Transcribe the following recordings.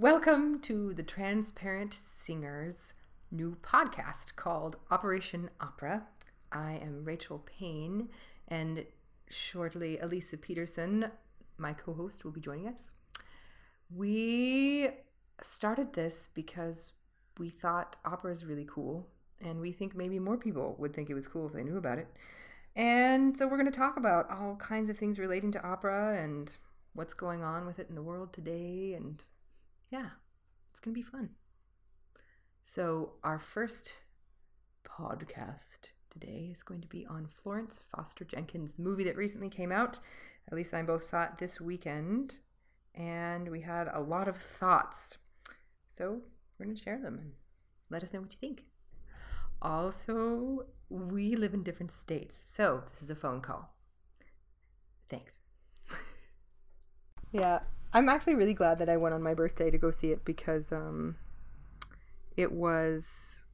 Welcome to the Transparent Singers new podcast called Operation Opera. I am Rachel Payne, and shortly Alisa Peterson, my co host, will be joining us. We started this because we thought opera is really cool, and we think maybe more people would think it was cool if they knew about it. And so we're going to talk about all kinds of things relating to opera and what's going on with it in the world today and yeah, it's going to be fun. So, our first podcast today is going to be on Florence Foster Jenkins, the movie that recently came out. Alisa I both saw it this weekend, and we had a lot of thoughts. So, we're going to share them and let us know what you think. Also, we live in different states, so this is a phone call. Thanks. yeah, I'm actually really glad that I went on my birthday to go see it because um, it was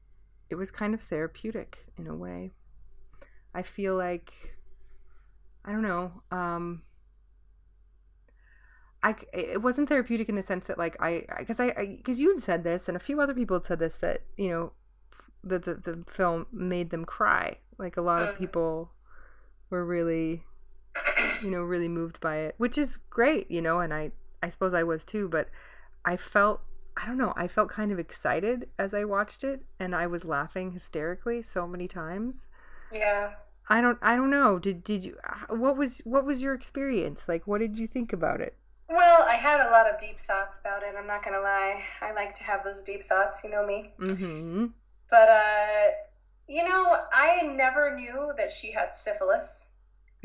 it was kind of therapeutic in a way. I feel like I don't know. Um, I it wasn't therapeutic in the sense that like I because I because you had said this and a few other people had said this that you know the the, the film made them cry. Like a lot of mm-hmm. people were really you know really moved by it, which is great, you know, and I I suppose I was too, but I felt I don't know, I felt kind of excited as I watched it and I was laughing hysterically so many times. Yeah. I don't I don't know. Did did you what was what was your experience? Like what did you think about it? Well, I had a lot of deep thoughts about it. I'm not going to lie. I like to have those deep thoughts, you know me. Mhm. But uh you know, I never knew that she had syphilis.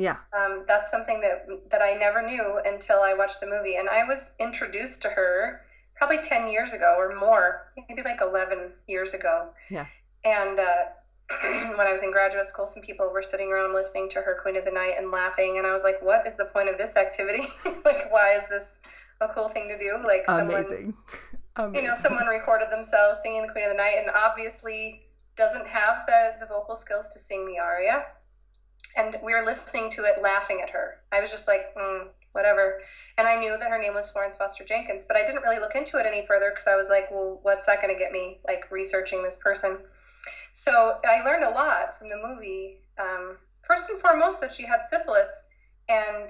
Yeah. Um, that's something that that I never knew until I watched the movie, and I was introduced to her probably ten years ago or more, maybe like eleven years ago. Yeah. And uh, when I was in graduate school, some people were sitting around listening to her Queen of the Night and laughing, and I was like, "What is the point of this activity? like, why is this a cool thing to do?" Like, someone, Amazing. you know, someone recorded themselves singing the Queen of the Night, and obviously doesn't have the the vocal skills to sing the aria and we were listening to it laughing at her. I was just like, mm, whatever. And I knew that her name was Florence Foster Jenkins, but I didn't really look into it any further because I was like, well, what's that going to get me, like researching this person? So I learned a lot from the movie. Um, first and foremost, that she had syphilis, and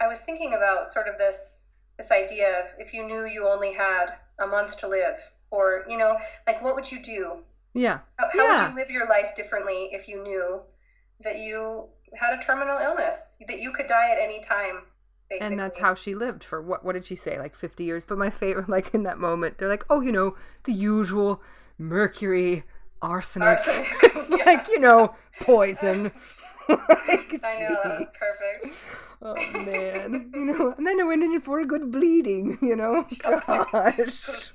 I was thinking about sort of this this idea of if you knew you only had a month to live, or you know, like what would you do? Yeah. How, how yeah. would you live your life differently if you knew that you had a terminal illness that you could die at any time. Basically. And that's how she lived for what? What did she say? Like fifty years. But my favorite, like in that moment, they're like, "Oh, you know, the usual mercury, arsenic. arsenic. it's yeah. like you know, poison." like, I know that perfect. Oh man, you know, and then I went in for a good bleeding. You know, gosh.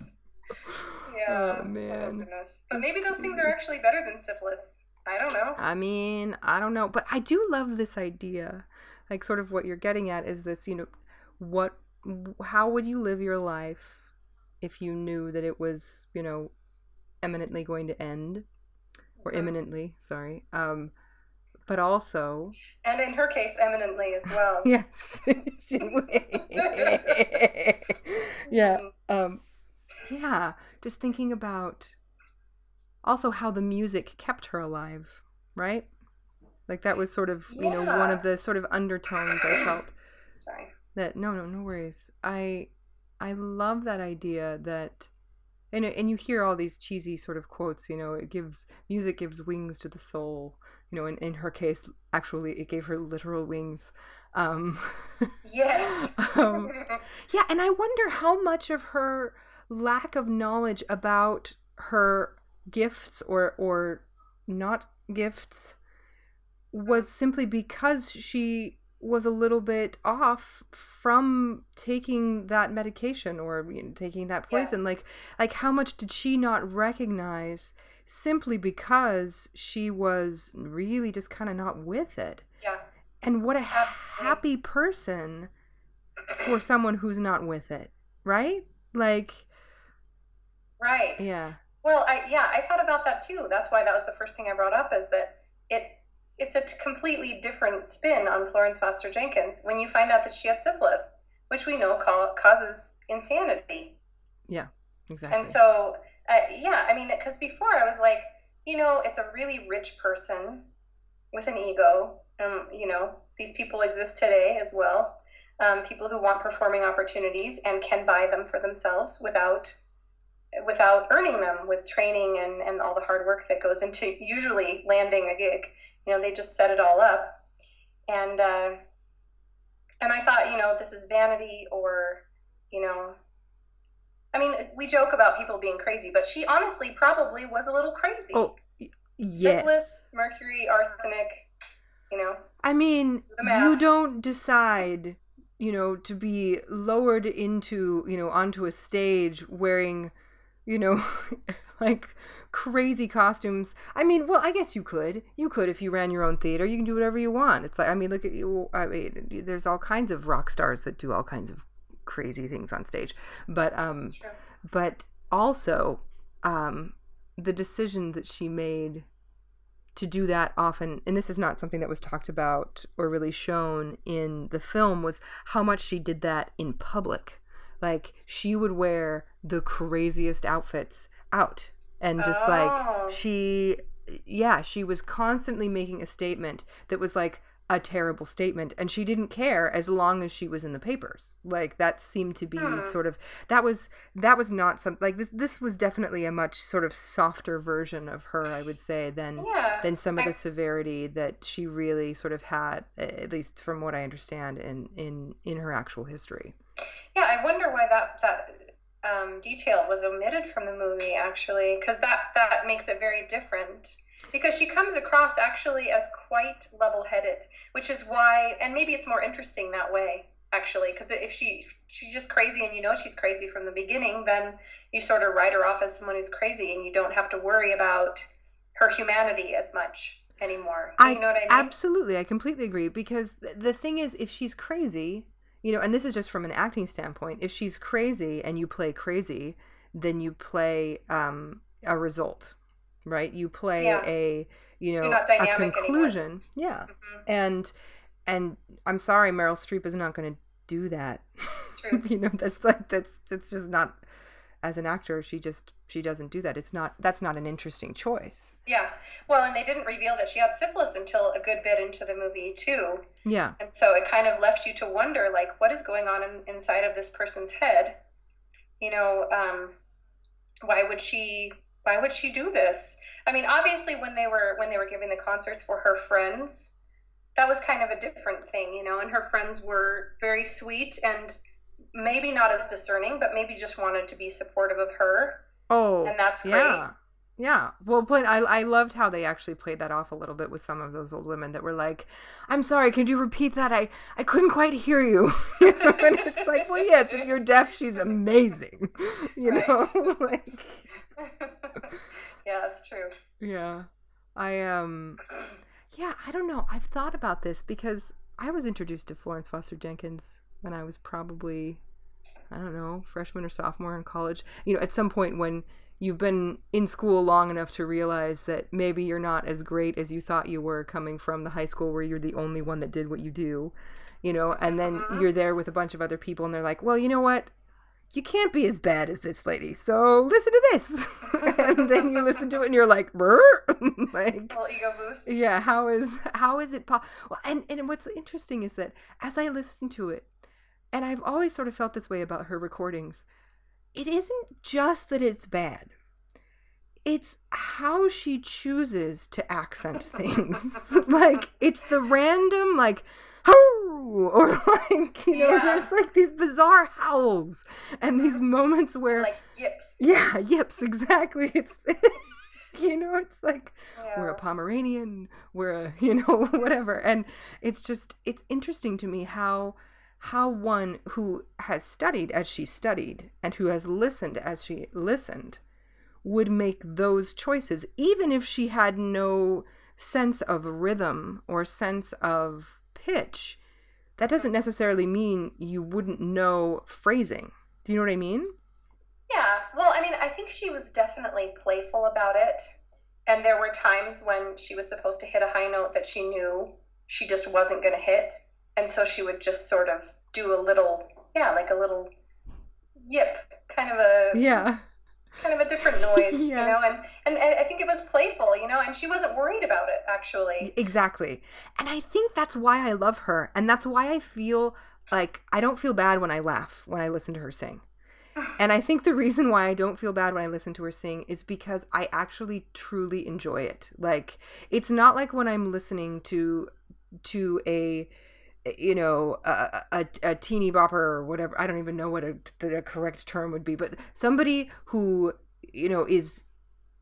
Yeah. Oh, oh man. Oh, but maybe those things are actually better than syphilis. I don't know. I mean, I don't know, but I do love this idea. Like sort of what you're getting at is this, you know, what how would you live your life if you knew that it was, you know, eminently going to end or mm-hmm. imminently, sorry. Um but also and in her case eminently as well yes yeah mm-hmm. um yeah just thinking about also how the music kept her alive, right? Like that was sort of, yeah. you know, one of the sort of undertones I felt. Sorry. That no, no, no worries. I I love that idea that and and you hear all these cheesy sort of quotes, you know, it gives music gives wings to the soul. You know, in, in her case, actually it gave her literal wings. Um Yes. um, yeah, and I wonder how much of her lack of knowledge about her gifts or or not gifts was simply because she was a little bit off from taking that medication or you know, taking that poison. Yes. like like how much did she not recognize simply because she was really just kind of not with it? Yeah. And what a Absolutely. happy person for someone who's not with it right? Like right. Yeah well, I yeah, I thought about that too. That's why that was the first thing I brought up is that it it's a completely different spin on Florence Foster Jenkins when you find out that she had syphilis, which we know causes insanity. Yeah, exactly. And so, uh, yeah, I mean, because before I was like, you know, it's a really rich person with an ego. Um, you know, these people exist today as well. Um, people who want performing opportunities and can buy them for themselves without without earning them with training and, and all the hard work that goes into usually landing a gig. You know, they just set it all up. And uh, and I thought, you know, this is vanity or, you know, I mean, we joke about people being crazy, but she honestly probably was a little crazy. Oh, yes. Syphilis, mercury, arsenic, you know. I mean, you don't decide, you know, to be lowered into, you know, onto a stage wearing, you know, like crazy costumes. I mean, well, I guess you could. You could if you ran your own theater. You can do whatever you want. It's like, I mean, look at you. I mean, there's all kinds of rock stars that do all kinds of crazy things on stage. But um This is true. but also um, the decision that she made to do that often and this is not something that was talked about or really shown in the film was how much she did that in public like she would wear the craziest outfits out and just Oh. like she yeah she was constantly making a statement that was like a terrible statement and she didn't care as long as she was in the papers like that seemed to be Hmm. sort of that was that was not some like this, this was definitely a much sort of softer version of her i would say than Yeah. than some of I- the severity that she really sort of had at least from what i understand in in in her actual history Yeah, I wonder why that that um, detail was omitted from the movie actually, because that that makes it very different. Because she comes across actually as quite level-headed, which is why, and maybe it's more interesting that way actually. Because if she if she's just crazy and you know she's crazy from the beginning, then you sort of write her off as someone who's crazy, and you don't have to worry about her humanity as much anymore. I you know what I mean? absolutely, I completely agree. Because th- the thing is, if she's crazy, you know, and this is just from an acting standpoint, if she's crazy and you play crazy, then you play um, a result, right? You play Yeah. a, you know, a anymore. conclusion. Yeah, Mhm. and and I'm sorry, Meryl Streep is not going to do that. True. you know, that's like that's that's just not. As an actor, she just she doesn't do that. It's not that's not an interesting choice. Yeah. Well, and they didn't reveal that she had syphilis until a good bit into the movie, too. Yeah. And so it kind of left you to wonder, like, what is going on in, inside of this person's head? You know, um, why would she? Why would she do this? I mean, obviously, when they were when they were giving the concerts for her friends, that was kind of a different thing, you know. And her friends were very sweet and maybe not as discerning, but maybe just wanted to be supportive of her, Oh, and that's great. Yeah. Yeah. Well, but I, I loved how they actually played that off a little bit with some of those old women that were like, I'm sorry, could you repeat that? I, I couldn't quite hear you. You know, and it's like, well, yes, if you're deaf, she's amazing. You know? like, yeah, that's true. yeah. I, um, yeah, I don't know. I've thought about this because I was introduced to Florence Foster Jenkins when I was probably, I don't know, freshman or sophomore in college. You know, at some point when you've been in school long enough to realize that maybe you're not as great as you thought you were coming from the high school where you're the only one that did what you do, you know, and then Mhm. you're there with a bunch of other people and they're like, well, you know what? You can't be as bad as this lady, so listen to this. and then you listen to it and you're like, like, little ego boost. yeah how is how is it po- well, and and what's interesting is that as i listen to it and i've always sort of felt this way about her recordings it isn't just that it's bad it's how she chooses to accent things like it's the random like! Or like you know there's like these bizarre howls and these moments where Like yips. yeah yips exactly it's you know it's like we're a Pomeranian, we're a, you know, whatever. And it's just, it's interesting to me how, how one who has studied as she studied and who has listened as she listened would make those choices, even if she had no sense of rhythm or sense of pitch. That doesn't necessarily mean you wouldn't know phrasing. Do you know what I mean? Yeah. Well, I mean, I think she was definitely playful about it. And there were times when she was supposed to hit a high note that she knew she just wasn't going to hit. And so she would just sort of do a little, yeah, like a little yip, kind of a yeah, kind of a different noise, Yeah. you know. And, and and I think it was playful, you know, and she wasn't worried about it actually. exactly. And I think that's why I love her, and that's why I feel like I don't feel bad when I laugh when I listen to her sing. And I think the reason why I don't feel bad when I listen to her sing is because I actually truly enjoy it. Like it's not like when I'm listening to to a Eh, you know a, a, a teeny bopper or whatever. I don't even know what a, the correct term would be, but somebody who you know is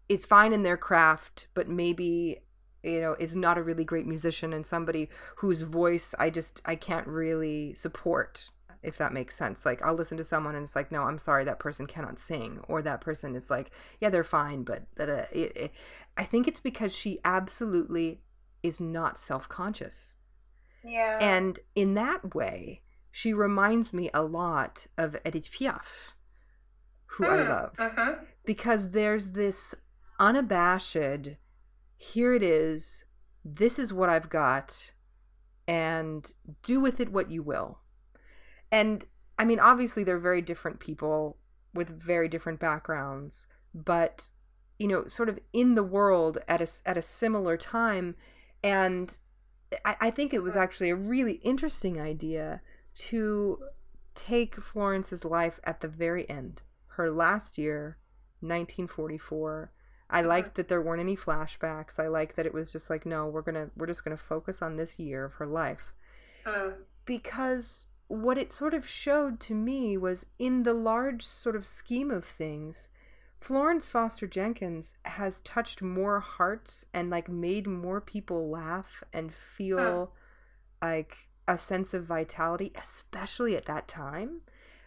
is fine in their craft, but maybe you know is not a really great musician and somebody whose voice I just I can't really support if that makes sense. Like I'll listen to someone and it's like, no, I'm sorry, that person cannot sing, or that person is like, yeah, they're fine, but it, I think it's because she absolutely is not self conscious, Yeah. and in that way, she reminds me a lot of Edith Piaf, who I Hmm, love mhm. because there's this unabashed here it is this is what i've got and do with it what you will and i mean obviously they're very different people with very different backgrounds but you know sort of in the world at a, at a similar time and I, I think it was actually a really interesting idea to take florence's life at the very end her last year 1944 i Mhm. liked that there weren't any flashbacks i like that it was just like no we're gonna we're just gonna focus on this year of her life Mm. because what it sort of showed to me was in the large sort of scheme of things florence foster jenkins has touched more hearts and like made more people laugh and feel like a sense of vitality especially at that time.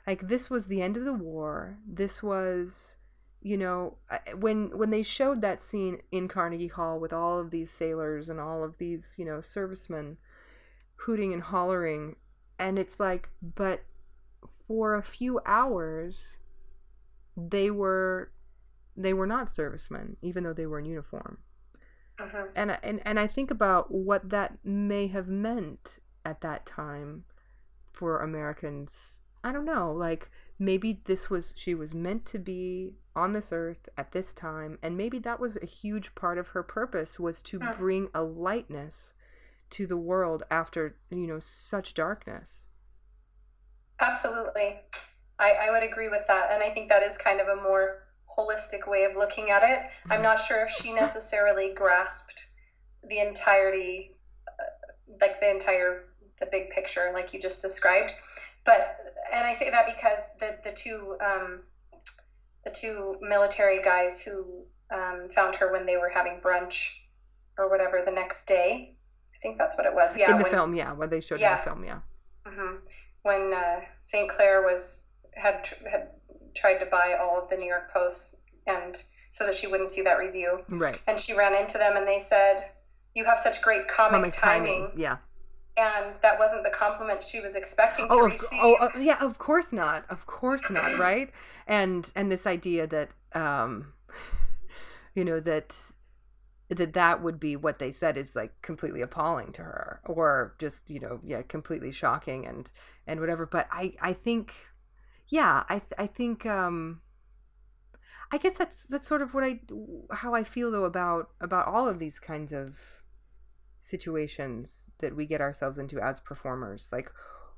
Like this was the end of the war. This was you know when when they showed that scene in carnegie hall with all of these sailors and all of these you know servicemen hooting and hollering and it's like but for a few hours they were they were not servicemen even though they were in uniform Mhm. and I- and and I think about what that may have meant at that time for Americans. I don't know, like maybe this was she was meant to be on this earth at this time and maybe that was a huge part of her purpose was to Hmm. bring a lightness to the world after, you know, such darkness. Absolutely. I, I would agree with that. And I think that is kind of a more holistic way of looking at it. I'm not sure if she necessarily grasped the entirety, uh, like the entire, the big picture, like you just described. But, and I say that because the, the two, um, the two military guys who um, found her when they were having brunch or whatever the next day, I think that's what it was. Yeah. in the when- film, yeah, when they showed in Yeah. the film, yeah. hmm When uh, St. Clair was had had tried to buy all of the New York Posts, and so that she wouldn't see that review, Right. and she ran into them, and they said, "You have such great comic, Comic timing. timing. Yeah. and that wasn't the compliment she was expecting to oh, receive. oh, uh, yeah, of course not. Of course not, right? And and this idea that um you know that that that would be what they said is like completely appalling to her or just, you know, yeah, completely shocking and and whatever, but I I think yeah, I th- I think um I guess that's that's sort of what I how I feel though about about all of these kinds of situations that we get ourselves into as performers. Like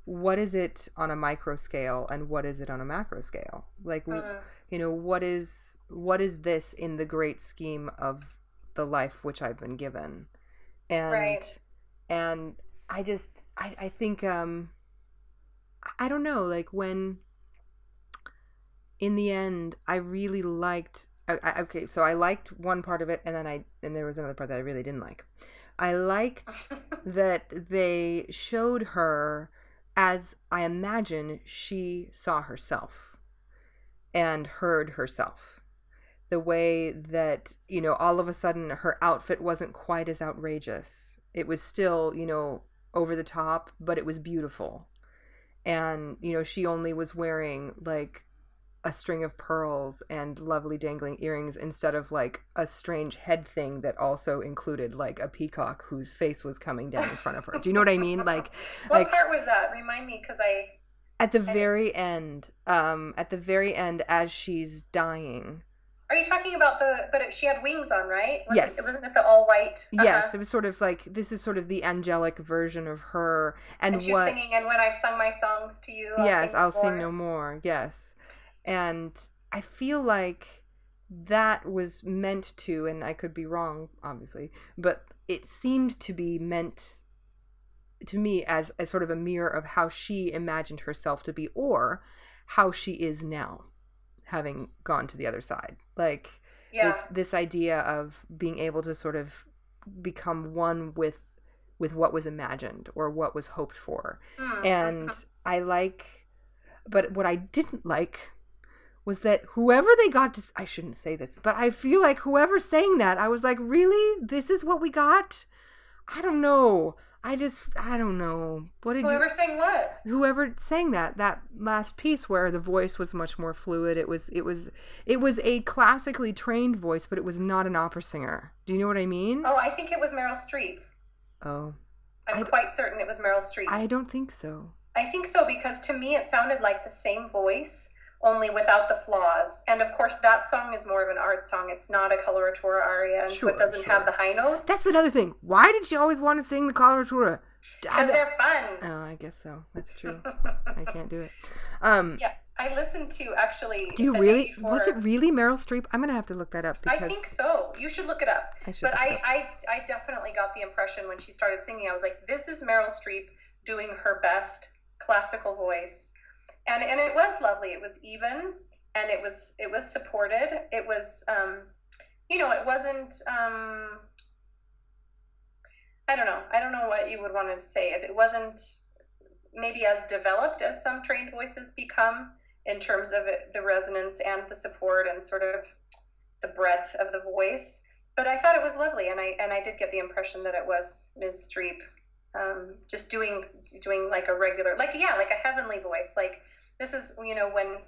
what is it on a micro scale and what is it on a macro scale? Like Mhm. you know, what is what is this in the great scheme of the life which I've been given? And Right. and I just I I think um I don't know, like when in the end I really liked I, I, okay, so I liked one part of it and then I and there was another part that I really didn't like. I liked that they showed her as I imagine she saw herself and heard herself. The way that, you know, all of a sudden her outfit wasn't quite as outrageous. It was still, you know, over the top, but it was beautiful. And, you know, she only was wearing like a string of pearls and lovely dangling earrings instead of like a strange head thing that also included like a peacock whose face was coming down in front of her. Do you know what I mean? Like what like part was that? Remind me, because I At the very end, um, at the very end, as she's dying. Are you talking about the? But it, she had wings on, right? Was Yes. It, wasn't it the all white? Uh-huh. Yes, it was sort of like this is sort of the angelic version of her, and, And she's what? singing, and when I've sung my songs to you, I'll yes, sing I'll no sing no more. Yes, and I feel like that was meant to, and I could be wrong, obviously, but it seemed to be meant to me as, as sort of a mirror of how she imagined herself to be or how she is now having gone to the other side like Yeah. this this idea of being able to sort of become one with with what was imagined or what was hoped for Mm, and. I like, but what I didn't like was that whoever they got to, I shouldn't say this, but I feel like whoever sang that, I was like, really? This is what we got? I don't know. I just, I don't know. What did whoever sang what? whoever sang that, that last piece where the voice was much more fluid, it was, it was, it was a classically trained voice, but it was not an opera singer. Do you know what I mean? Oh, I think it was Meryl Streep. Oh, I'm I- quite certain it was Meryl Streep. I don't think so. I think so because to me it sounded like the same voice, only without the flaws. And of course, that song is more of an art song. It's not a coloratura aria, and so it doesn't sure. have the high notes. That's another thing. Why did she always want to sing the coloratura? because they're fun. Oh, I guess so. That's true. I can't do it. Um, yeah, I listened to actually. do you really? Was it really Meryl Streep? I'm gonna have to look that up I think so. You should look it up. I should But I, I, I definitely got the impression when she started singing, I was like, this is Meryl Streep doing her best classical voice, and and it was lovely. It was even, and it was it was supported. It was, um, you know, it wasn't. Um, I don't know. I don't know what you would want to say. It wasn't maybe as developed as some trained voices become in terms of it, the resonance and the support and sort of the breadth of the voice. But I thought it was lovely, and I and I did get the impression that it was Ms. Streep, um, just doing doing like a regular, like yeah, like a heavenly voice. Like this is you know when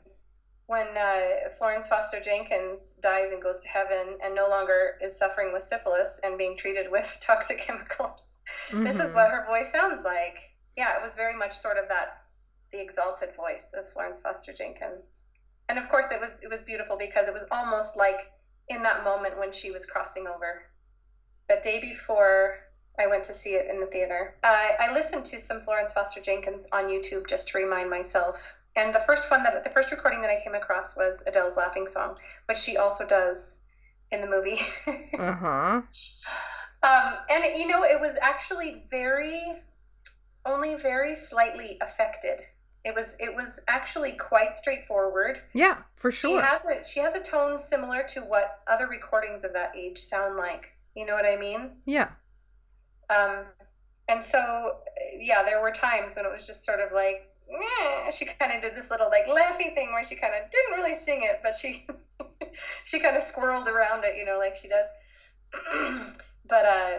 when uh, Florence Foster Jenkins dies and goes to heaven and no longer is suffering with syphilis and being treated with toxic chemicals. This is what her voice sounds like. Yeah, it was very much sort of that the exalted voice of Florence Foster Jenkins. And of course it was it was beautiful because it was almost like in that moment when she was crossing over. The day before I went to see it in the theater, I, I listened to some Florence Foster Jenkins on YouTube just to remind myself. And the first one that the first recording that I came across was Adele's Laughing Song, which she also does in the movie. Uh huh. Um, and you know, it was actually very, only very slightly affected. It was it was actually quite straightforward. Yeah, for sure. She has a she has a tone similar to what other recordings of that age sound like. You know what I mean? yeah. Um, and so yeah, there were times when it was just sort of like. "Meh." She kind of did this little like laughy thing where she kind of didn't really sing it, but she she kind of squirreled around it, you know, like she does. but uh,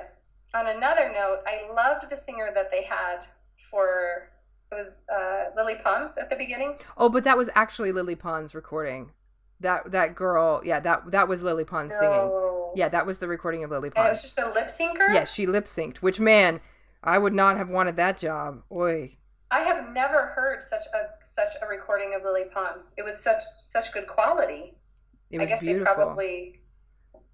on another note, I loved the singer that they had for it was uh, Lily Pons at the beginning. Oh, but that was actually Lily Pons recording. That that girl, yeah, that that was Lily Pons singing. Yeah, that was the recording of Lily and it was just a lip syncer. Yes, she lip synced. Which man, I would not have wanted that job. Oi. I have never heard such a such a recording of Lily Pons. It was such such good quality. It I was guess beautiful. they probably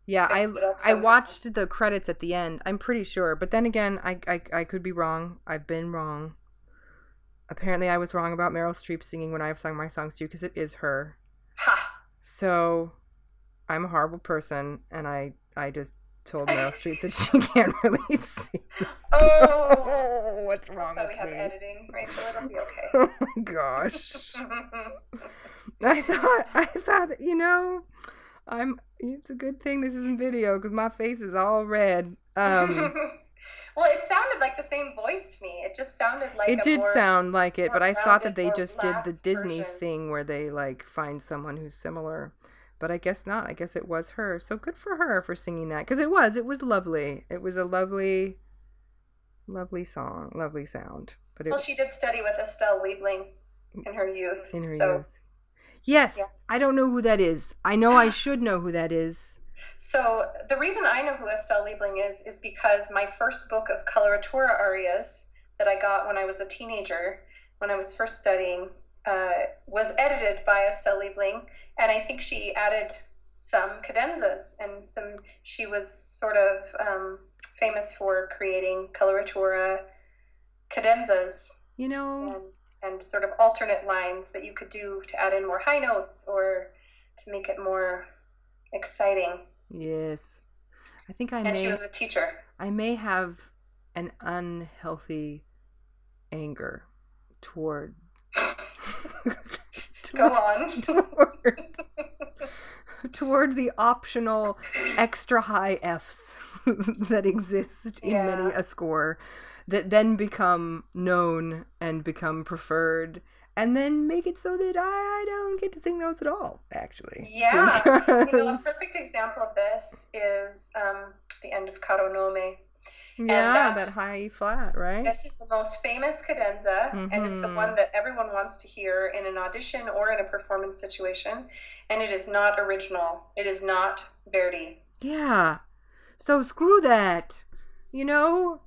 Yeah, I fixed it up I watched the credits at the end. I'm pretty sure, but then again, I I, I could be wrong. I've been wrong. Apparently, I was wrong about Meryl Streep singing when I've sung my songs too, because it is her. ha. So, I'm a horrible person, and I I just told Meryl Streep that she can't really sing. Oh, what's wrong that's why we with have me? editing, Rachel. It'll be okay. Oh my gosh! I thought I thought you know, I'm. It's a good thing this isn't video because my face is all red. Um. well, it sounded like the same voice to me. It just sounded like it did more- sound like it, but I thought that they just did the Disney version. thing where they like find someone who's similar. But I guess not. I guess it was her. So good for her for singing that because it was. It was lovely. It was a lovely, lovely song, lovely sound. But it Well, she did study with Estelle Liebling in her youth. in her so, youth. Yes, Yeah. I don't know who that is. I know I should know who that is. So the reason I know who Estelle Liebling is is because my first book of coloratura arias that I got when I was a teenager, when I was first studying, uh, was edited by Estelle Liebling, and I think she added some cadenzas and some. She was sort of um, famous for creating coloratura cadenzas. You know, and, and sort of alternate lines that you could do to add in more high notes or to make it more exciting. Yes. I think I and may she was a teacher. I may have an unhealthy anger toward Go on. toward, toward the optional extra high Fs that exist in many a score that then become known and become preferred and then make it so that I, I don't get to sing those at all, actually. Yeah. You know, a perfect example of this is um, the end of Caro Nome. Yeah, that's- that high E flat, right? This is the most famous cadenza, and it's the Mhm. one that everyone wants to hear in an audition or in a performance situation. And it is not original. It is not Verdi. Yeah. So screw that. You know?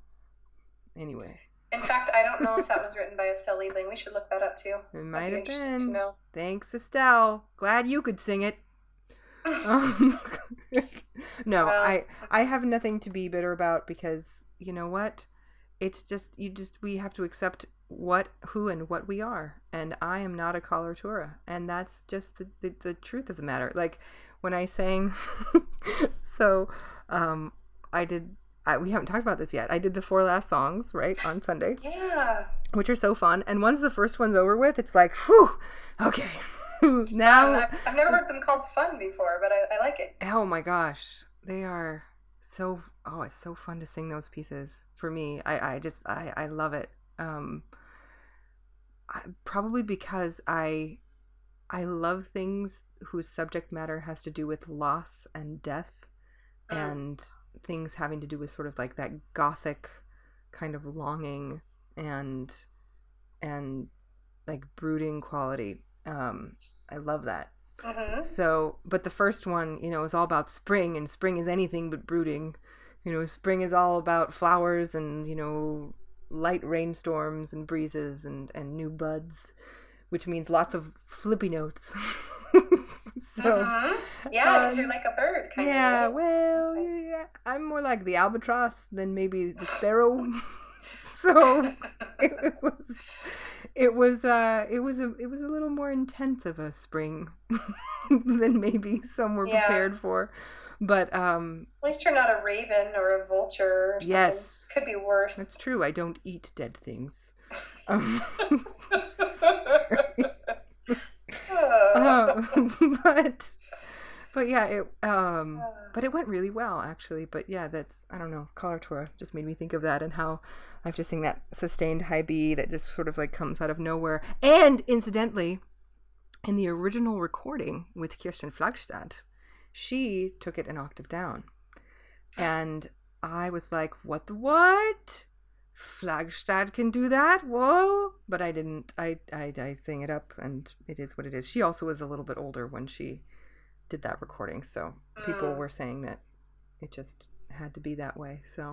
Anyway, In fact, I don't know if that was written by Estelle Liebling. We should look that up too. it might be have been. know. Thanks, Estelle. Glad you could sing it. Um, no, I I have nothing to be bitter about because you know what? It's just you just we have to accept what who and what we are. And i am not a coloratura and that's just the, the, the truth of the matter. Like when i sang so um i did I, we haven't talked about this yet. I did the four last songs right on sunday. Yeah. which are so fun. And once the first one's over with it's like whew okay. Now I've, I've never heard them called fun before, but I, I like it. Oh my gosh, they are so. Oh, it's so fun to sing those pieces for me. I I just I I love it. Um, I, probably because I I love things whose subject matter has to do with loss and death, Mm. and things having to do with sort of like that gothic kind of longing and and like brooding quality. Um, I love that. Hmm So, but the first one, you know, is all about spring, and spring is anything but brooding. You know, spring is all about flowers and, you know, light rainstorms and breezes and, and new buds, which means lots of flippy notes. so, Mhm. Yeah, because um, you're like a bird, kind yeah, of. well, yeah, I'm more like the albatross than maybe the sparrow. so, it was it was uh it was a it was a little more intense of a spring than maybe some were Yeah. prepared for but um At least you're not a raven or a vulture or something. Yes. Could be worse. that's true i don't eat dead things um, um, but but yeah it um but it went really well actually. But yeah that's i don't know coloratura just made me think of that and how i have to sing that sustained high b that just sort of like comes out of nowhere. And incidentally in the original recording with kirsten flagstad she took it an octave down. And i was like what the what? Flagstad can do that? Whoa. But i didn't I, I i sang it up and it is what it is. She also was a little bit older when she did that recording so people Mm. were saying that it just had to be that way so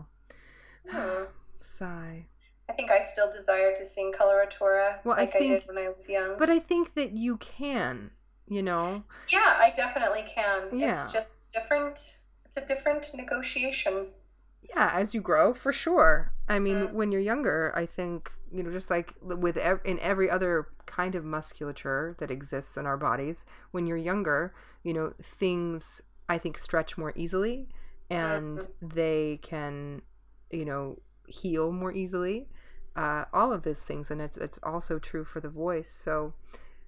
Hmm. sigh I think I still desire to sing coloratura Well, like I, think- did when I was young. but i think that you can you know yeah, I definitely can. Yeah. It's just different. It's a different negotiation. Yeah as you grow for sure. I mean when you're younger i think you know just like with ev- in every other kind of musculature that exists in our bodies when you're younger you know things i think stretch more easily and they can you know heal more easily uh, all of these things and it's it's also true for the voice. So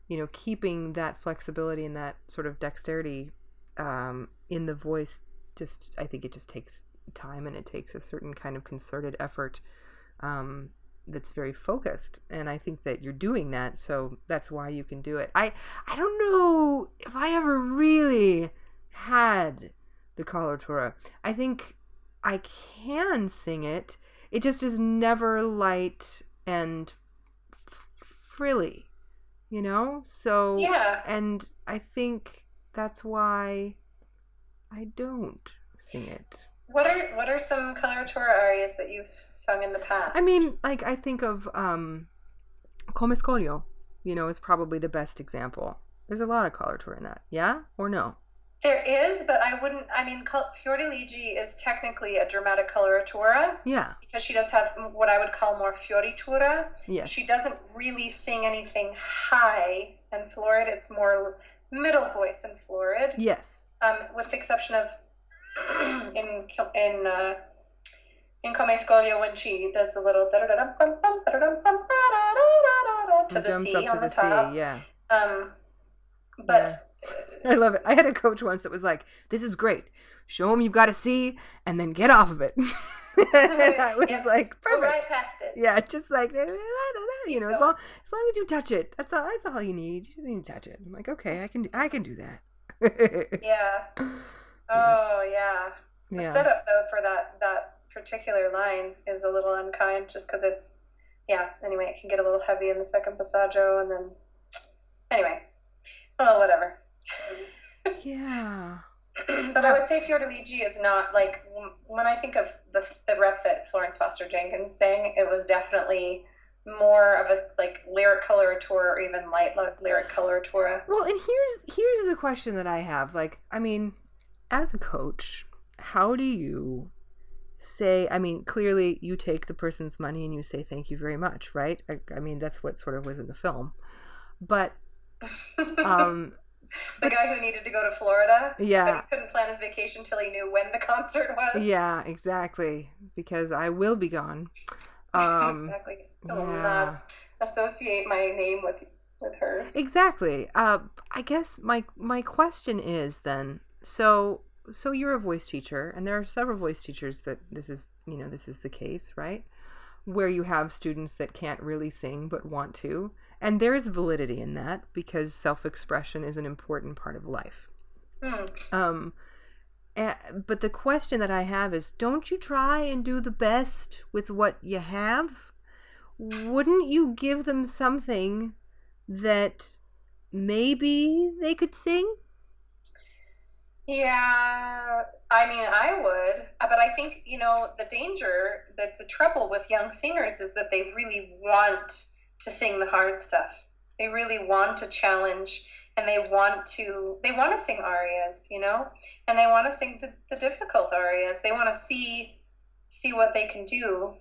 you know keeping that flexibility and that sort of dexterity um, in the voice just i think it just takes time and it takes a certain kind of concerted effort um, that's very focused and i think that you're doing that so that's why you can do it. I i don't know if i ever really had the coloratura i think i can sing it it just is never light and frilly you know? So Yeah. and i think that's why i don't sing it What are what are some coloratura arias that you've sung in the past? I mean, like I think of um Come Scoglio, you know, is probably the best example. There's a lot of coloratura in that. Yeah or no? There is, but I wouldn't. I mean, Fiordiligi is technically a dramatic coloratura. Yeah. Because she does have what I would call more fioritura. Yes. She doesn't really sing anything high and florid. It's more middle voice and florid. Yes. Um, with the exception of in in uh, in Come Scoglio when she does the little to the C on the, the top. C, yeah. Um, but. Yeah I love it. I had a coach once that was like, "This is great. Show them you've got a C, and then get off of it." I was yes. like, "Perfect." Right past it. Yeah, just like you know, as long as long as you touch it, that's all. That's all you need. You just need to touch it. I'm like, okay, I can. I can do that. yeah. Oh yeah. The yeah. setup though for that that particular line is a little unkind, just because it's yeah. Anyway, it can get a little heavy in the second passaggio, and then anyway, oh whatever yeah. but I would say Fiordiligi is not like when I think of the the rep that Florence Foster Jenkins sang, it was definitely more of a like lyric coloratura or even light lyric coloratura. Well, and here's here's the question that I have. Like, I mean, as a coach, how do you say? I mean, clearly you take the person's money and you say thank you very much, right? I, I mean, that's what sort of was in the film, but um the guy who needed to go to Florida. Yeah. couldn't plan his vacation till he knew when the concert was. Yeah, exactly. Because I will be gone. Um, exactly. I will yeah. not associate my name with with hers. Exactly. Uh, I guess my my question is then so so you're a voice teacher and there are several voice teachers that this is you know this is the case right where you have students that can't really sing but want to and there is validity in that because self expression is an important part of life. Mm. Um, but the question that I have is don't you try and do the best with what you have? Wouldn't you give them something that maybe they could sing? Yeah, I mean, I would, uh, but I think, you know, the danger, that the trouble with young singers is that they really want to sing the hard stuff. They really want to challenge and they want to they want to sing arias, you know? And they want to sing the, the difficult arias. They want to see see what they can do.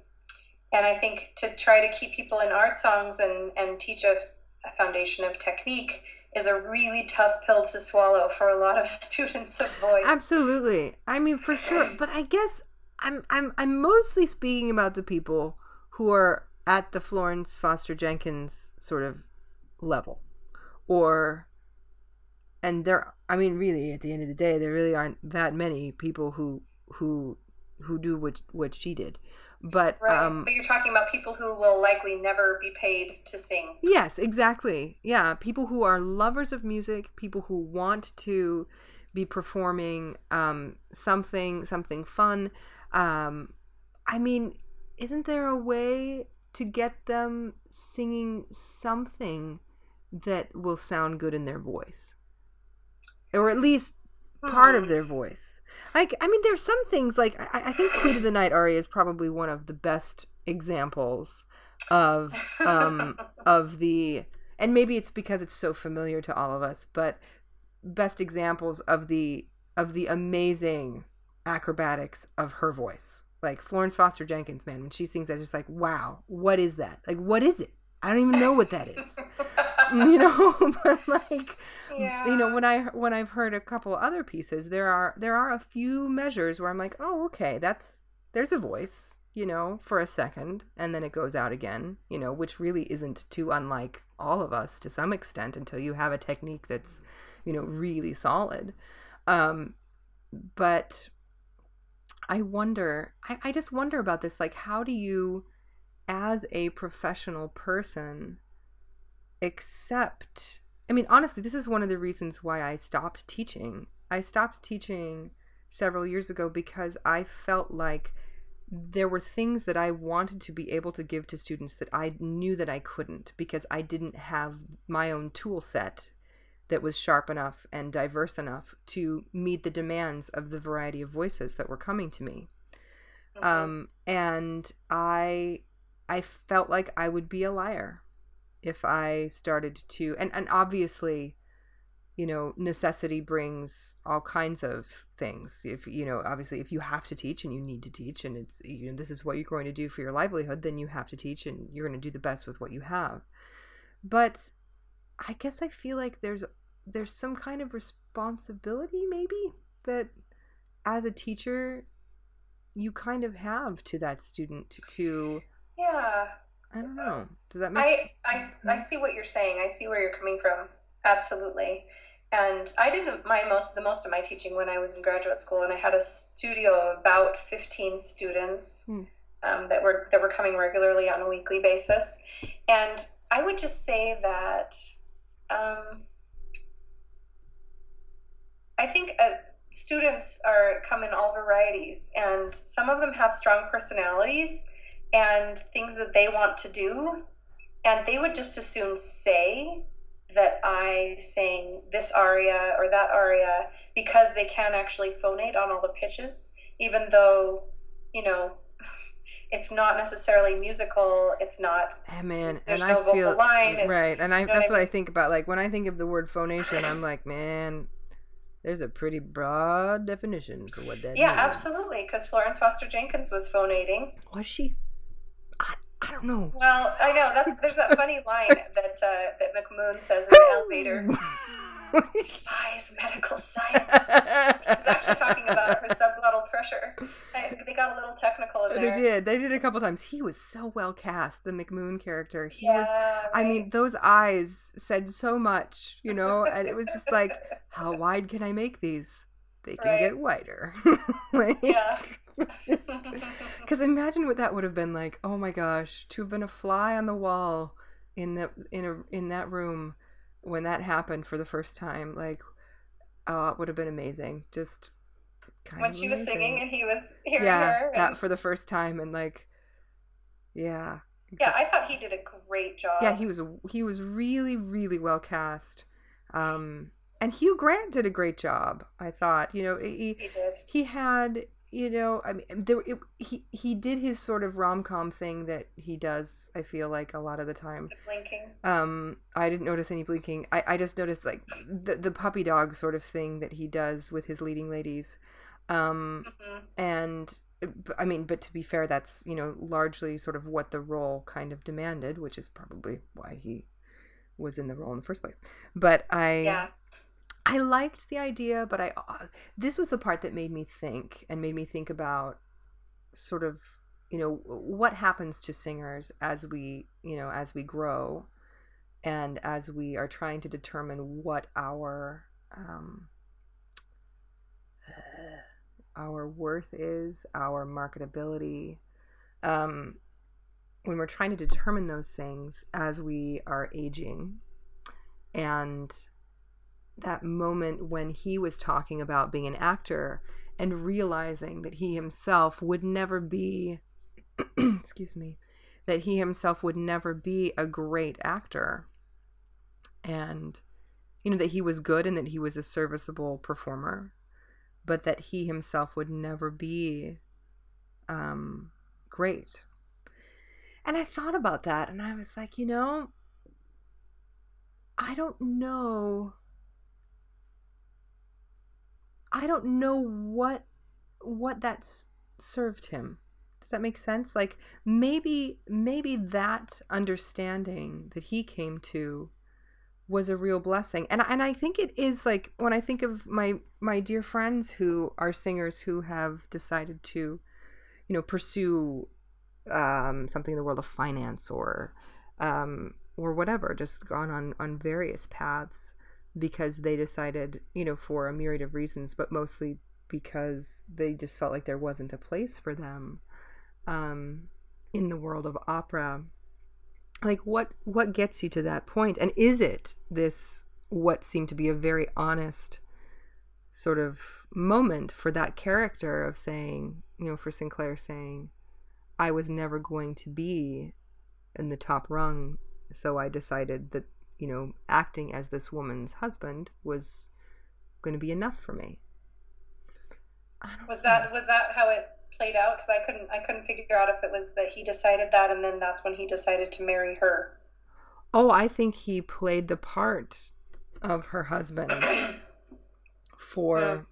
And I think to try to keep people in art songs and, and teach a, a foundation of technique is a really tough pill to swallow for a lot of students of voice. Absolutely. I mean for sure. But I guess I'm I'm I'm mostly speaking about the people who are at the Florence Foster Jenkins sort of level. Or and there I mean really at the end of the day there really aren't that many people who who who do what what she did. But right. um but you're talking about people who will likely never be paid to sing. Yes, exactly. Yeah, people who are lovers of music, people who want to be performing um something something fun. Um I mean, isn't there a way to get them singing something that will sound good in their voice or at least part of hmm. their voice like i mean there's some things like i, I think queen of the night aria is probably one of the best examples of um of the and maybe it's because it's so familiar to all of us but best examples of the of the amazing acrobatics of her voice like Florence Foster Jenkins, man, when she sings that, just like, wow, what is that? Like, what is it? I don't even know what that is. you know, but like, yeah. you know, when I when I've heard a couple other pieces, there are there are a few measures where I'm like, oh, okay, that's there's a voice, you know, for a second, and then it goes out again, you know, which really isn't too unlike all of us to some extent until you have a technique that's, you know, really solid. Um, but I wonder, I, I just wonder about this. Like, how do you, as a professional person, accept? I mean, honestly, this is one of the reasons why I stopped teaching. I stopped teaching several years ago because I felt like there were things that I wanted to be able to give to students that I knew that I couldn't because I didn't have my own tool set that was sharp enough and diverse enough to meet the demands of the variety of voices that were coming to me. Um, and I I felt like I would be a liar if I started to and and obviously you know necessity brings all kinds of things. If you know obviously if you have to teach and you need to teach and it's you know this is what you're going to do for your livelihood then you have to teach and you're going to do the best with what you have. But i guess i feel like there's there's some kind of responsibility maybe that as a teacher you kind of have to that student to yeah. I don't know. Does that make I, I i see what you're saying. I see where you're coming from. Absolutely. And i did my most the most of my teaching when i was in graduate school and i had a studio of about 15 students hmm. um, that were that were coming regularly on a weekly basis. And i would just say that um, i think uh, students are come in all varieties and some of them have strong personalities and things that they want to do and they would just as soon say that I sang this aria or that aria because they can actually phonate on all the pitches, even though, you know, it's not necessarily musical. It's not. Oh, man, there's and no I vocal feel, line. right, and I, you know that's what I, mean? what I think about. Like when I think of the word phonation, I'm like, man, there's a pretty broad definition for what that yeah, means. absolutely. Because Florence Foster Jenkins was phonating. Was she? I, I don't know. Well, I know that's there's that funny line that uh, that McMoon says in the elevator. defies medical science. He's actually talking about her subglottal pressure. They got a little technical in there. They did. They did a couple times. He was so well cast, the McMoon character. He yeah, was. Right. I mean, those eyes said so much, you know, and it was just like, how wide can I make these? They can right. get wider. like, yeah. Because imagine what that would have been like. Oh my gosh, to have been a fly on the wall in the in a in that room when that happened for the first time. Like, oh, it would have been amazing. Just when she amazing. was singing and he was hearing yeah, her. Yeah, for the first time, and like, yeah. Yeah, I thought he did a great job. Yeah, he was he was really really well cast. Um, and Hugh Grant did a great job. I thought, you know, he he, did. he had you know, I mean, there it, he he did his sort of rom com thing that he does. I feel like a lot of the time. The blinking. Um, I didn't notice any blinking. I, I just noticed like the the puppy dog sort of thing that he does with his leading ladies. Um, mm-hmm. and I mean, but to be fair, that's you know largely sort of what the role kind of demanded, which is probably why he was in the role in the first place. But I. Yeah I liked the idea, but I uh, this was the part that made me think and made me think about sort of you know what happens to singers as we you know as we grow and as we are trying to determine what our um, our worth is, our marketability. Um, when we're trying to determine those things as we are aging and that moment when he was talking about being an actor and realizing that he himself would never be excuse me that he himself would never be a great actor. And you know that he was good and that he was a serviceable performer but that he himself would never be um great. And i thought about that and i was like you know i don't know I don't know what what that's served him. Does that make sense? Like maybe maybe that understanding that he came to was a real blessing. And and I think it is like when I think of my my dear friends who are singers who have decided to you know pursue um, something in the world of finance or um, or whatever, just gone on on various paths because they decided, you know, for a myriad of reasons, but mostly because they just felt like there wasn't a place for them um, in the world of opera. Like what what gets you to that point? And is it this what seemed to be a very honest sort of moment for that character of saying, you know, for St. Clair saying, I was never going to be in the top rung, so I decided that you know, acting as this woman's husband was going to be enough for me. Was that was that how it played out? Because I couldn't I couldn't figure out if it was that he decided that and then that's when he decided to marry her. Oh, I think he played the part of her husband for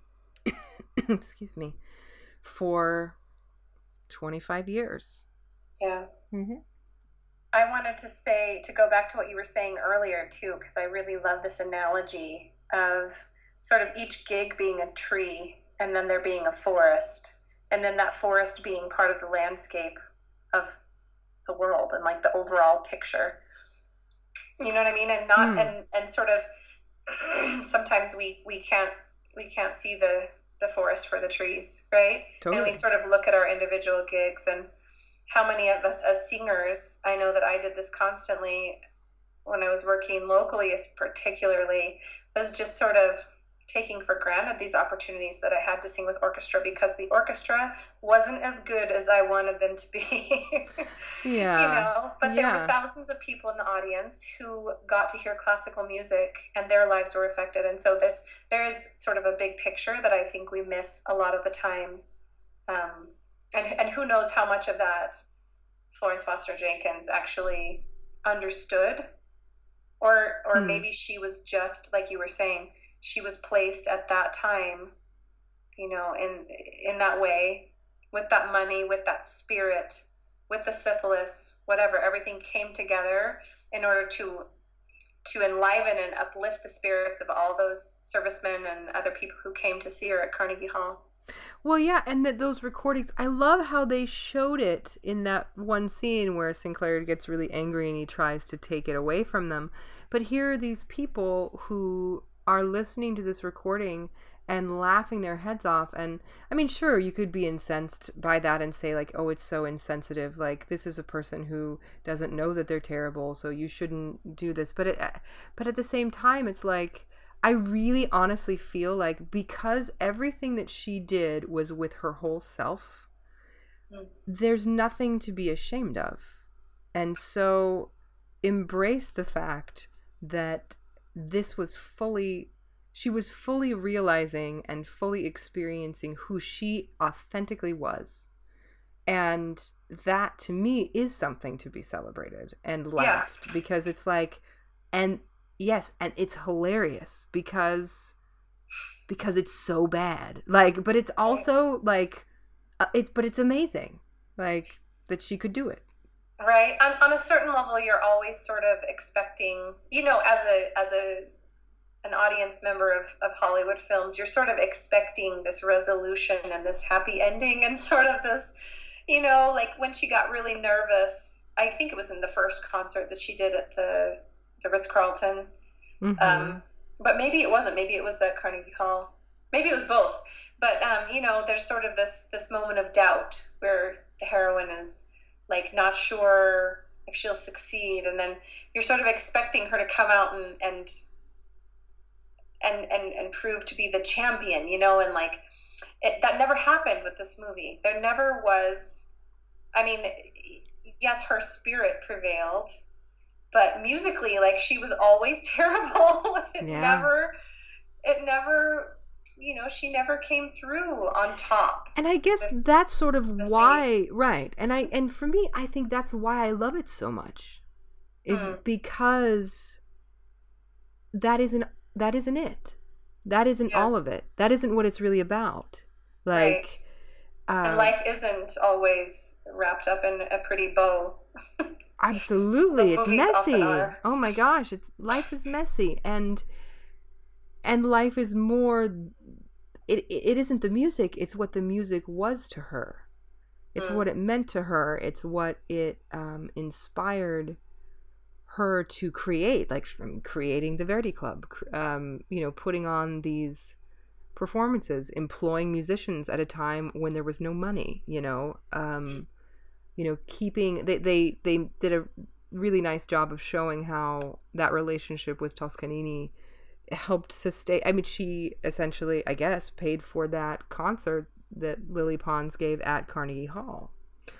excuse me for 25 years. Yeah. Mm-hmm. I wanted to say to go back to what you were saying earlier too because I really love this analogy of sort of each gig being a tree and then there being a forest and then that forest being part of the landscape of the world and like the overall picture you know what i mean and not mm. and and sort of sometimes we we can't we can't see the the forest for the trees right totally. and we sort of look at our individual gigs and how many of us as singers i know that i did this constantly when i was working locally particularly was just sort of taking for granted these opportunities that I had to sing with orchestra because the orchestra wasn't as good as I wanted them to be. yeah. You know, but there yeah. were thousands of people in the audience who got to hear classical music and their lives were affected. And so this there is sort of a big picture that I think we miss a lot of the time. Um, and and who knows how much of that Florence Foster Jenkins actually understood or or hmm. maybe she was just like you were saying she was placed at that time you know in in that way with that money with that spirit with the syphilis whatever everything came together in order to to enliven and uplift the spirits of all those servicemen and other people who came to see her at Carnegie Hall. Well, yeah, and that those recordings, I love how they showed it in that one scene where St. Clair gets really angry and he tries to take it away from them. But here are these people who are listening to this recording and laughing their heads off. And i mean sure you could be incensed by that and say like oh it's so insensitive. Like this is a person who doesn't know that they're terrible so you shouldn't do this. But it but at the same time it's like i really honestly feel like because everything that she did was with her whole self mm. there's nothing to be ashamed of and so embrace the fact that this was fully she was fully realizing and fully experiencing who she authentically was and that to me is something to be celebrated and laughed yeah. because it's like and yes and it's hilarious because because it's so bad. Like but it's also like uh, it's but it's amazing like that she could do it. Right on, on a certain level you're always sort of expecting you know as a as a an audience member of, of hollywood films you're sort of expecting this resolution and this happy ending and sort of this you know like when she got really nervous i think it was in the first concert that she did at the the ritz-carlton. Mm-hmm. um, but maybe it wasn't. Maybe it was at carnegie hall. Maybe it was both. But um, you know there's sort of this this moment of doubt where the heroine is like not sure if she'll succeed. And then you're sort of expecting her to come out and and and and, and prove to be the champion you know? And like it, that never happened with this movie. There never was i mean yes her spirit prevailed but musically like she was always terrible it yeah. never it never you know she never came through on top and i guess this, that's sort of why right and i and for me i think that's why i love it so much is mm. because that isn't that isn't it that isn't yeah. all of it that isn't what it's really about like right. um, and life isn't always wrapped up in a pretty bow absolutely it's messy. oh my gosh it's life is messy and and life is more it it isn't the music it's what the music was to her. It's mm. what it meant to her it's what it um, inspired her to create like from creating the verdi club um, you know putting on these performances employing musicians at a time when there was no money you know um, you know keeping they, they they did a really nice job of showing how that relationship with toscanini helped sustain i mean she essentially i guess paid for that concert that lily pons gave at carnegie hall.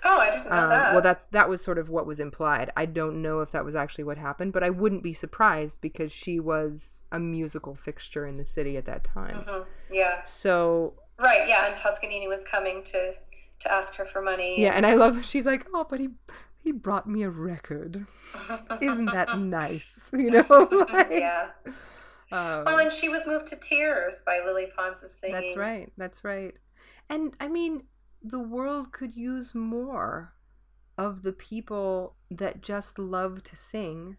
Oh i didn't know um, that. well that's that was sort of what was implied. I don't know if that was actually what happened but i wouldn't be surprised because she was a musical fixture in the city at that time. Mm-hmm. yeah. So right yeah and toscanini was coming to to ask her for money yeah and i love she's like oh but he he brought me a record. Isn't that nice? You know? Like, yeah. um, Well, and she was moved to tears by Lily Pons' singing. That's right. That's right. And I mean, the world could use more of the people that just love to sing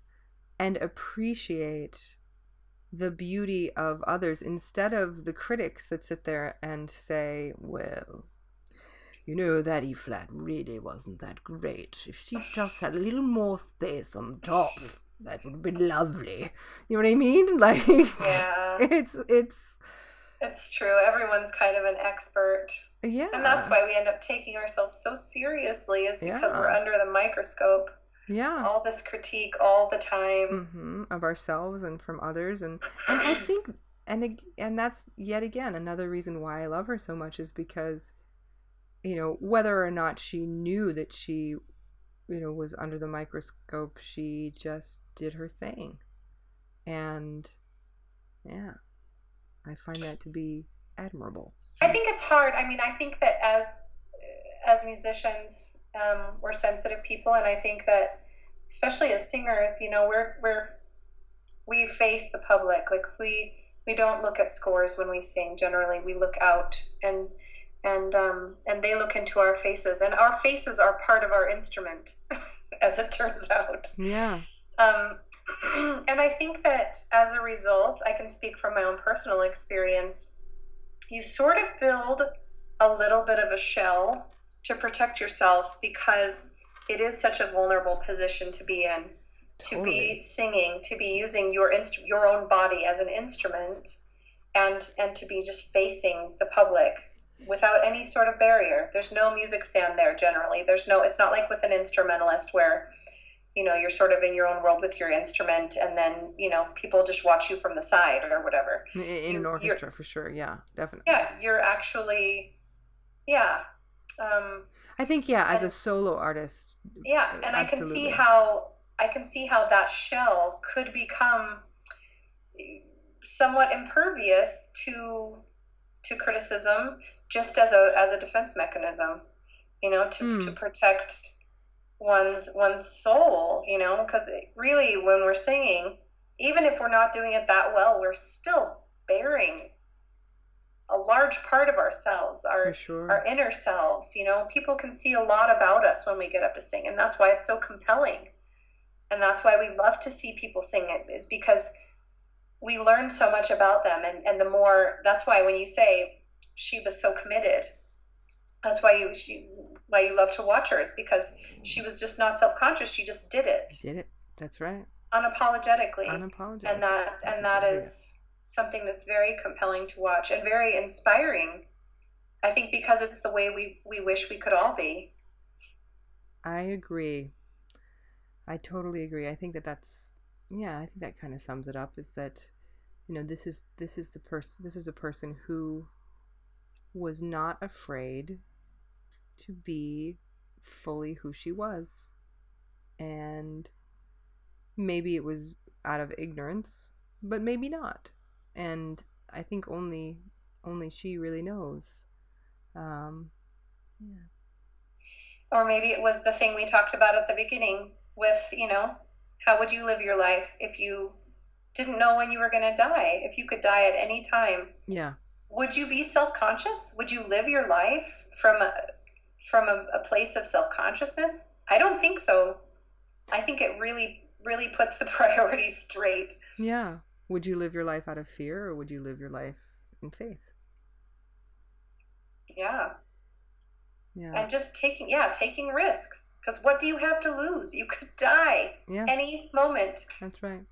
and appreciate the beauty of others instead of the critics that sit there and say, well, you know, that E flat really wasn't that great. If she just had a little more space on top, that would be lovely. You know what I mean? Like, Yeah, it's, it's, it's true. Everyone's kind of an expert. yeah. And that's why we end up taking ourselves so seriously, is because we're under the microscope. Yeah. All this critique all the time. hmm of ourselves and from others and and I think and and that's yet again another reason why I love her so much is because you know whether or not she knew that she you know was under the microscope she just did her thing and yeah I find that to be admirable I think it's hard. I mean, I think that as as musicians, um, we're sensitive people, and I think that especially as singers, you know, we're we're we face the public. Like we we don't look at scores when we sing. Generally, we look out and and um, and they look into our faces, and our faces are part of our instrument, as it turns out. yeah Um, and I think that as a result, I can speak from my own personal experience. You sort of build a little bit of a shell to protect yourself because it is such a vulnerable position to be in. To Totally. be singing, to be using your instru- your own body as an instrument, and and to be just facing the public without any sort of barrier. There's no music stand there generally. There's no. It's not like with an instrumentalist where you know you're sort of in your own world with your instrument and then you know people just watch you from the side or whatever in, You- an orchestra for sure yeah definitely yeah you're actually yeah um I think yeah as a solo artist yeah and i can see how i can see how that shell could become somewhat impervious to to criticism just as a as a defense mechanism you know to, Mm. to protect one's one's soul you know because really when we're singing even if we're not doing it that well we're still bearing a large part of ourselves our sure. our inner selves you know? People can see a lot about us when we get up to sing and that's why it's so compelling. And that's why we love to see people sing it is because we learn so much about them and, and the more that's why when you say she was so committed that's why you she why you love to watch her is because she was just not self-conscious she just did it did it that's right unapologetically unapologetic and that That's and that is something that's very compelling to watch and very inspiring i think because it's the way we we wish we could all be I agree. I totally agree. I think that that's yeah. I think that kind of sums it up. Is that you know this is this is the person this is a person who was not afraid to be fully who she was, and maybe it was out of ignorance, but maybe not. And I think only only she really knows. Um, yeah. or maybe it was the thing we talked about at the beginning with you know how would you live your life if you didn't know when you were going to die if you could die at any time Yeah. Would you be self-conscious? Would you live your life from a from a, a place of self-consciousness? I don't think so. I think it really really puts the priorities straight. Yeah. Would you live your life out of fear or would you live your life in faith? yeah. Yeah. and just taking yeah taking risks. Because what do you have to lose? You could die Yeah, any moment. That's right.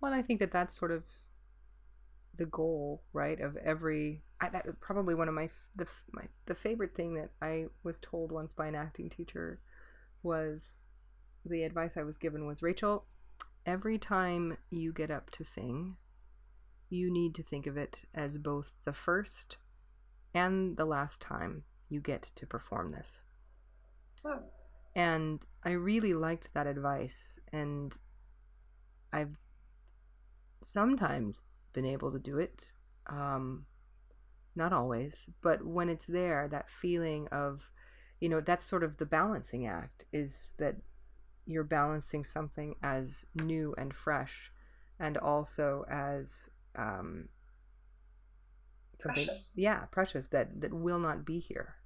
Well, I think that that's sort of the goal, right, of every I, that probably one of my the my the favorite thing that I was told once by an acting teacher was the advice I was given was Rachel, every time you get up to sing, you need to think of it as both the first and the last time you get to perform this. Hmm. And I really liked that advice. And I've sometimes been able to do it. Um, not always, but when it's there, that feeling of you know that's sort of the balancing act is that you're balancing something as new and fresh and also as um something Precious. yeah precious that that will not be here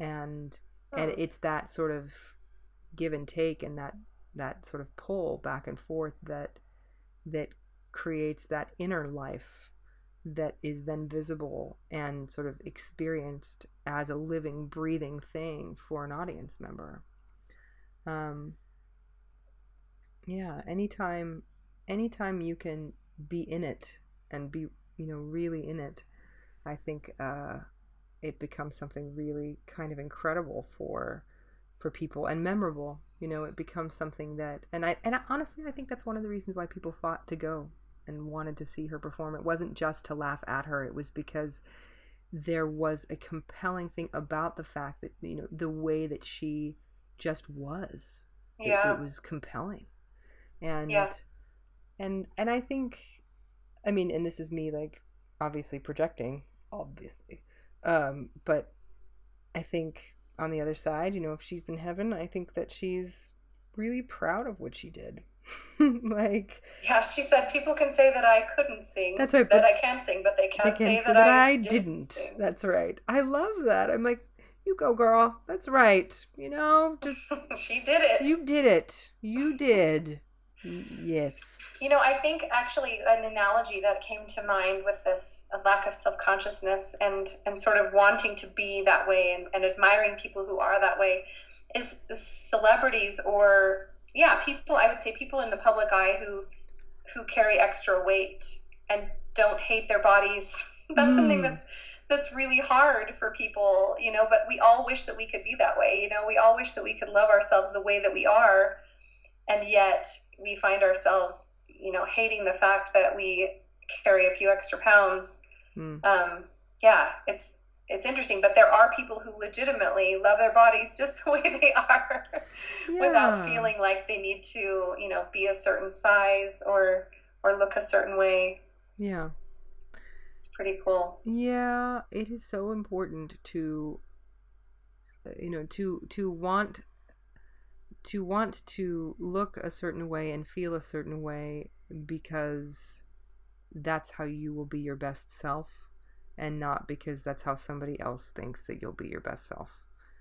and and Hmm. it's that sort of give and take and that that sort of pull back and forth that that creates that inner life that is then visible and sort of experienced as a living breathing thing for an audience member. Um yeah anytime anytime you can be in it and be you know really in it i think uh it becomes something really kind of incredible for for people and memorable. You know it becomes something that and i and I, honestly i think that's one of the reasons why people fought to go and wanted to see her perform it wasn't just to laugh at her it was because there was a compelling thing about the fact that you know the way that she just was It- yeah. it, was compelling and Yeah. and and i think i mean and this is me like obviously projecting obviously um but i think on the other side you know if she's in heaven i think that she's really proud of what she did like Yeah, she said people can say that I couldn't sing. That's right, That but I can sing, but they they can't can say say that, I, didn't sing. that's right. I love that. I'm like you go girl. That's right. You know just she did it. you did it. You did. Yes. You know, I think actually an analogy that came to mind with this lack of self consciousness and, and sort of wanting to be that way and, and admiring people who are that way is celebrities or, yeah, people, I would say people in the public eye who, who carry extra weight and don't hate their bodies. That's something Mm. that's that's really hard for people, you know, but we all wish that we could be that way. You know, we all wish that we could love ourselves the way that we are and yet we find ourselves you know hating the fact that we carry a few extra pounds Mm. um, yeah it's it's interesting but there are people who legitimately love their bodies just the way they are without feeling like they need to you know be a certain size or or look a certain way. Yeah. It's pretty cool. Yeah, it is so important to uh, you know to to want to want to look a certain way and feel a certain way because that's how you will be your best self and not because that's how somebody else thinks that you'll be your best self.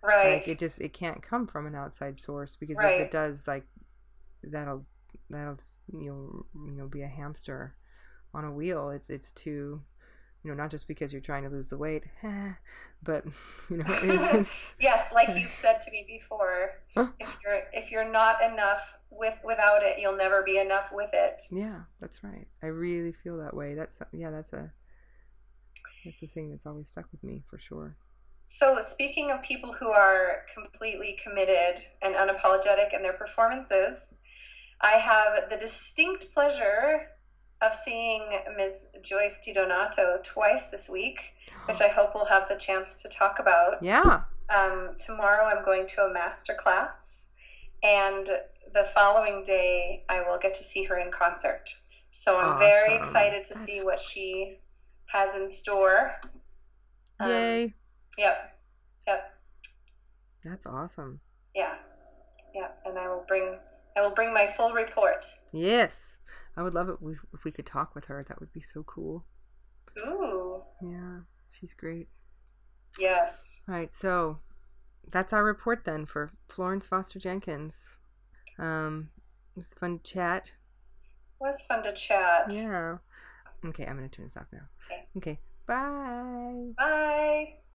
right Like it just it can't come from an outside source because if it does like that'll that'll just, you know you know be a hamster on a wheel. It's it's too you know not just because you're trying to lose the weight, but you know yes like you've said to me before Huh? if you're if you're not enough with without it you'll never be enough with it yeah, that's right. I really feel that way. That's yeah, that's a that's the thing that's always stuck with me for sure. So, speaking of people who are completely committed and unapologetic in their performances, I have the distinct pleasure of seeing Ms. Joyce DiDonato twice this week, which I hope we'll have the chance to talk about. Yeah. Um, tomorrow, I'm going to a master class, and the following day, I will get to see her in concert. So, I'm very excited to see That's- what she has in store. Um, Yay. Yep. Yep. That's awesome. Yeah. Yeah. And I will bring I will bring my full report. Yes. I would love it if if we could talk with her. That would be so cool. Ooh. Yeah, she's great. Yes. All right, so that's our report then for Florence Foster Jenkins. Um, it was fun to chat. It was fun to chat. Yeah. Okay, I'm gonna turn this off now. Okay. Okay. Bye. Bye.